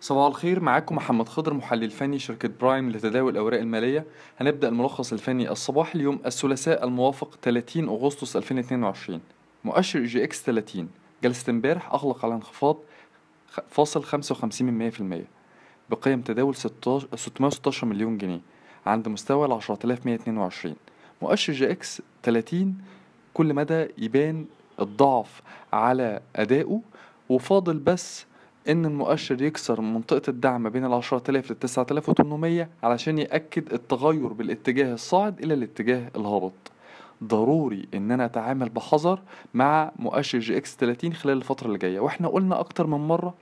صباح الخير معاكم محمد خضر محلل فني شركة برايم لتداول الأوراق المالية. هنبدأ الملخص الفني الصباح اليوم الثلاثاء الموافق 30 أغسطس 2022 مؤشر EGX 30 جلسة امبارح أغلق على انخفاض فاصل 55% بقيم تداول 616 مليون جنيه عند مستوى ال 10122 مؤشر EGX 30 كل مدى يبان الضعف على أدائه وفاضل بس إن المؤشر يكسر منطقة الدعم بين آلاف للتسعة آلاف وتمنمية علشان يأكد التغير بالاتجاه الصاعد إلى الاتجاه الهابط. ضروري ان أنا اتعامل بحذر مع مؤشر EGX 30 خلال الفترة اللي جاية. وإحنا قلنا أكتر من مرة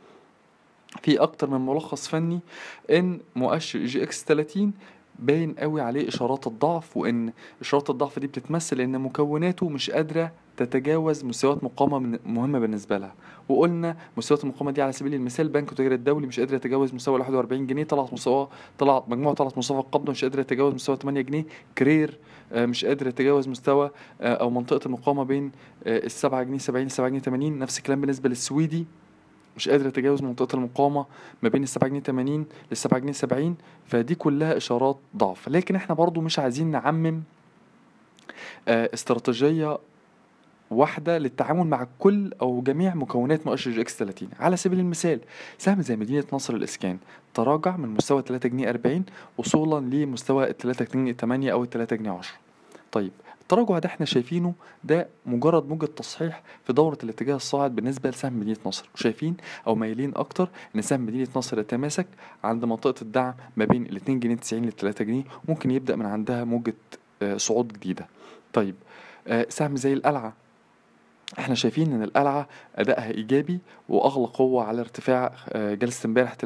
في أكتر من ملخص فني إن مؤشر EGX 30 باين قوي عليه إشارات الضعف وإن إشارات الضعف دي بتتمثل إن مكوناته مش قادرة تتجاوز مستويات مقاومة مهمة بالنسبة لها. وقلنا مستويات المقاومة دي على سبيل المثال بنك التجاري الدولي مش قادر يتجاوز مستوى 41 جنيه طلعت مستوى طلعت مجموعة طلعت مستوى القبضة مش قادر يتجاوز مستوى 8 جنيه كرير مش قادر يتجاوز مستوى أو منطقة المقاومة بين السبعة جنيه 70 7 جنيه 80 نفس الكلام بالنسبة للسويدي. مش قادر يتجاوز منطقة المقاومة ما بين السبعة جنيه تمانين للسبعة جنيه سبعين فدي كلها إشارات ضعف. لكن إحنا برضو مش عايزين نعمم استراتيجية واحدة للتعامل مع كل أو جميع مكونات مؤشر جي إكس 30 على سبيل المثال سهم زي مدينة نصر الإسكان تراجع من مستوى 3 جنيه 40 وصولا لمستوى 3 جنيه 8 أو 3 جنيه 10 طيب التراجع ده إحنا شايفينه ده مجرد موجة تصحيح في دورة الاتجاه الصاعد بالنسبة لسهم مدينة نصر. وشايفين أو مايلين أكتر إن سهم مدينة نصر يتماسك عند منطقة الدعم ما بين ال 2 جنيه 90 لل 3 جنيه ممكن يبدأ من عندها موجة صعود جديدة. طيب سهم زي القلعة. إحنا شايفين إن القلعة أدائها إيجابي واغلق هو على ارتفاع جلسة امبارح 3.55%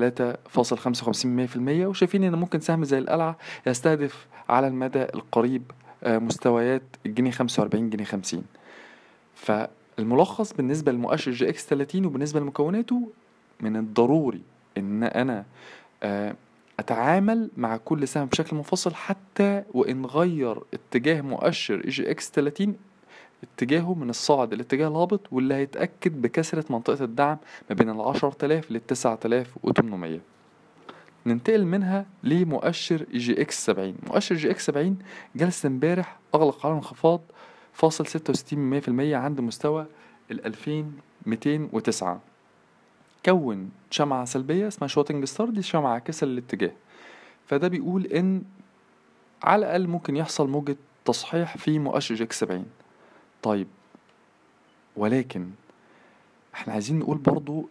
وشايفين إن ممكن سهم زي القلعة يستهدف على المدى القريب مستويات الجنيه 45 جنيه 50 فالملخص بالنسبة للمؤشر EGX 30 وبالنسبة لمكوناته من الضروري إن أنا أتعامل مع كل سهم بشكل منفصل حتى وإن غير اتجاه مؤشر EGX 30 اتجاهه من الصاعد الاتجاه الهابط واللي هيتأكد بكسرة منطقة الدعم ما بين العشرة آلاف للتسعة آلاف وتمنمية. ننتقل منها لمؤشر EGX 70 مؤشر EGX 70 جلسة امبارح أغلق على انخفاض فاصل ستة وستين في المية عند مستوى ميتين وتسعة. كون شمعة سلبية اسمها shooting star دي شمعة عاكسة للاتجاه فده بيقول إن على الأقل ممكن يحصل موجة تصحيح في مؤشر EGX 70 طيب ولكن إحنا عايزين نقول برضو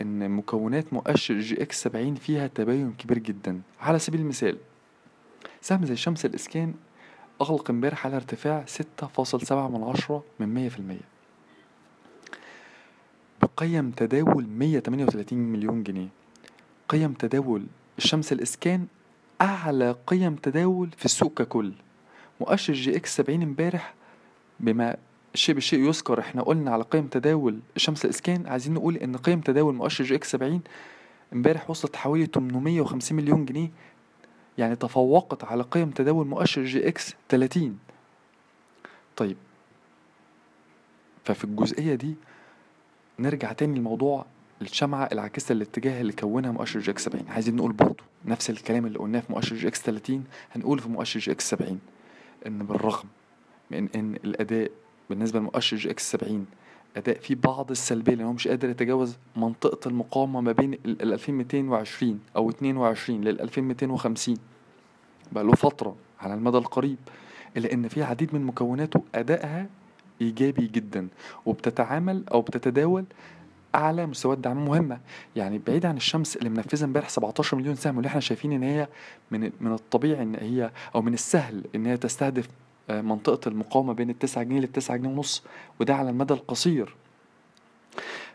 إن مكونات مؤشر EGX 70 فيها تباين كبير جدا. على سبيل المثال سهم زي شمس الإسكان أغلق امبارح على ارتفاع 6.7 من عشرة من مية في المية. بقيم تداول 138 مليون جنيه. قيم تداول الشمس الإسكان أعلى قيم تداول في السوق ككل. مؤشر EGX 70 امبارح بما الشيء بالشيء يذكر. إحنا قلنا على قيم تداول شمس الإسكان. عايزين نقول إن قيم تداول مؤشر EGX 70 إمبارح وصلت حوالي 850 مليون جنيه. يعني تفوقت على قيم تداول مؤشر EGX 30 طيب. ففي الجزئية دي نرجع تاني لموضوع الشمعة العاكسة الاتجاه اللي كونها مؤشر EGX 70 عايزين نقول برضو نفس الكلام اللي قلناه في مؤشر EGX 30 هنقول في مؤشر EGX 70 إن بالرغم من إن الأداء بالنسبة لمؤشر EGX 70 أداء فيه بعض السلبية لأنه مش قادر يتجاوز منطقة المقاومة ما بين ال 2220 أو 22 لل 2250 بقى له فترة على المدى القريب إلا إن في عديد من مكوناته أدائها إيجابي جدا وبتتعامل أو بتتداول أعلى مستويات دعم مهمة. يعني بعيد عن الشمس اللي منفذة امبارح 17 مليون سهم واللي إحنا شايفين إن هي من من الطبيعي إن هي أو من السهل إن هي تستهدف منطقة المقاومة بين التسعة جنيه للتسعة جنيه ونص وده على المدى القصير.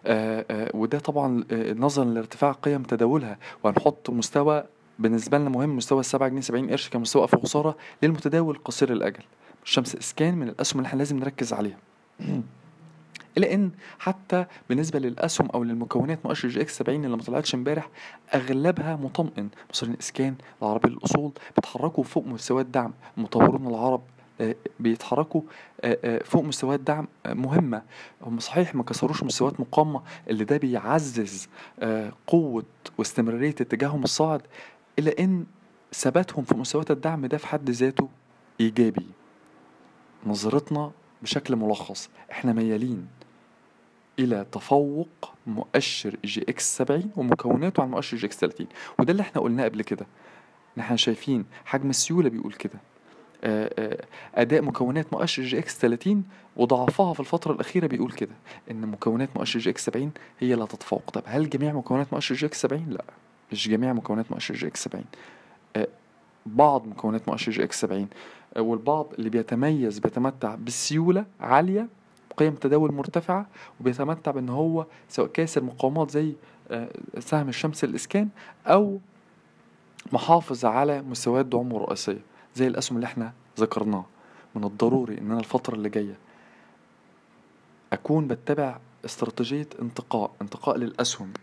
آآ آآ وده طبعا نظرا لارتفاع قيم تداولها. وهنحط مستوى بالنسبة لنا مهم مستوى السبعة جنيه سبعين قرش كمستوى قفل خسارة للمتداول قصير الأجل. الشمس إسكان من الأسهم اللي إحنا لازم نركز عليها. إلا إن حتى بالنسبة للأسهم أو للمكونات مؤشر EGX 70 اللي ما طلعتش امبارح أغلبها مطمئن. مصريين إسكان العربية للأصول بيتحركوا فوق مستويات دعم. المطورون العرب آه، بيتحركوا آه، آه، فوق مستويات دعم آه، مهمة. هم صحيح ما كسروش مستويات مقاومة اللي ده بيعزز آه، قوة واستمرارية اتجاههم الصاعد إلا إن ثباتهم في مستويات الدعم ده في حد ذاته إيجابي. نظرتنا بشكل ملخص إحنا ميالين إلى تفوق مؤشر EGX 70 ومكوناته على مؤشر EGX 30 وده اللي إحنا قلناه قبل كده. ان إحنا شايفين حجم السيولة بيقول كده. آه، آه، أداء مكونات مؤشر EGX 30 وضعفها في الفترة الأخيرة بيقول كده إن مكونات مؤشر EGX 70 هي اللي هتتفوق. طب هل جميع مكونات مؤشر EGX 70 لا مش جميع مكونات مؤشر EGX 70 آه، بعض مكونات مؤشر EGX 70 آه، والبعض اللي بيتميز بيتمتع بالسيوله عالية قيم تداول مرتفعة وبيتمتع بإن هو سواء كاسر مقاومات زي آه، سهم الشمس الإسكان أو محافظ على مستويات دعومه الرئيسيه زي الأسهم اللي إحنا ذكرناها من الضروري إن أنا الفترة اللي جاية أكون بتبع استراتيجية انتقاء انتقاء للأسهم.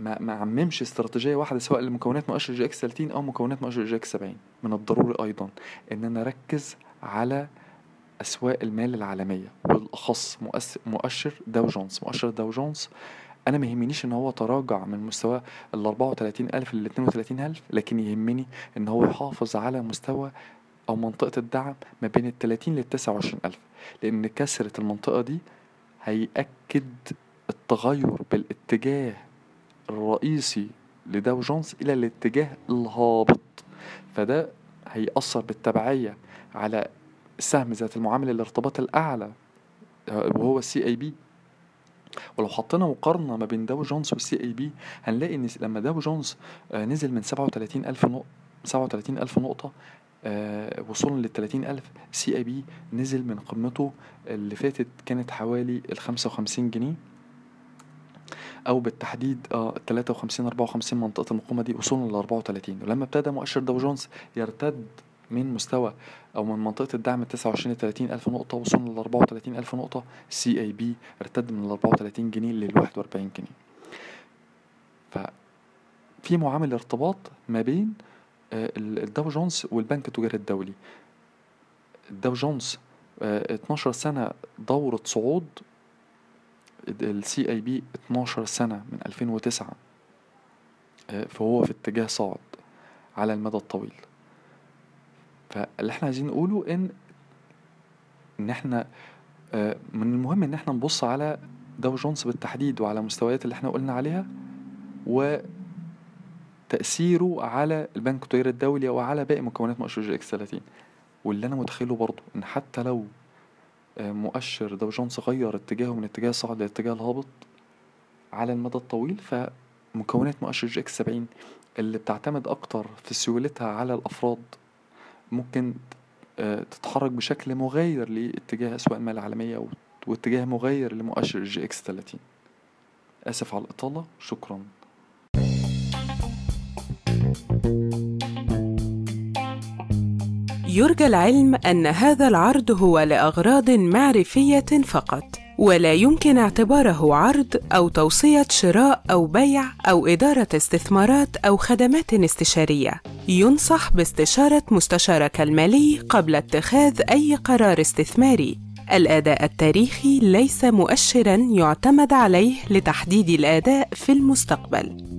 ما ما عممش استراتيجية واحدة سواء لمكونات مؤشر EGX 30 أو مكونات مؤشر EGX 70 من الضروري أيضا إن أنا أركز على أسواق المال العالمية وبالأخص مؤشر داو جونز. مؤشر داو جونز أنا ما يهمنيش إن هو تراجع من مستوى ال 34000 لل 32000 لكن يهمني إن هو يحافظ على مستوى أو منطقة الدعم ما بين ال 30 لل 29000 لأن كسرة المنطقة دي هيأكد التغير بالاتجاه الرئيسي لداو جونز إلى الاتجاه الهابط. فده هيأثر بالتبعية على السهم ذات المعامل الارتباط الأعلى آه، وهو ال CIB ولو حطينا مقارنة ما بين داو جونز وال CIB هنلاقي إن لما داو جونز آه، نزل من 37 ألف نقطة 37 ألف نقطة آه، وصولا لل 30 ألف CIB نزل من قمته اللي فاتت كانت حوالي ال 55 جنيه أو بالتحديد آه 53 54 منطقة المقاومه دي وصولا ل 34 ولما ابتدى مؤشر داو جونز يرتد من مستوى أو من منطقة الدعم ال 29 ل 30 ألف نقطة وصولا ل 34 ألف نقطة CIB ارتد من ال 34 جنيه لل 41 جنيه. ففي معامل ارتباط ما بين آه، ال- الداو جونز والبنك التجاري الدولي. الداو جونز آه، 12 سنة دورة صعود ال CIB 12 سنة من 2009 آه، فهو في اتجاه صاعد على المدى الطويل. فاللي إحنا عايزين نقوله إن إن إحنا آه، من المهم إن إحنا نبص على داو جونز بالتحديد وعلى المستويات اللي إحنا قلنا عليها وتأثيره على البنك التجاري الدولي وعلى باقي مكونات مؤشر EGX 30 واللي أنا متخيله برضه إن حتى لو آه، مؤشر داو جونز غير اتجاهه من اتجاه الصاعد لاتجاه الهابط على المدى الطويل فمكونات مؤشر EGX 70 اللي بتعتمد أكتر في سيولتها على الأفراد ممكن آه، تتحرك بشكل مغاير لاتجاه اسواق المال العالمية وت- واتجاه مغاير لمؤشر EGX 30 آسف على الإطالة. شكرا. يرجى العلم أن هذا العرض هو لأغراض معرفية فقط، ولا يمكن اعتباره عرض أو توصية شراء أو بيع أو إدارة استثمارات أو خدمات استشارية. ينصح باستشارة مستشارك المالي قبل اتخاذ أي قرار استثماري. الأداء التاريخي ليس مؤشرًا يعتمد عليه لتحديد الأداء في المستقبل.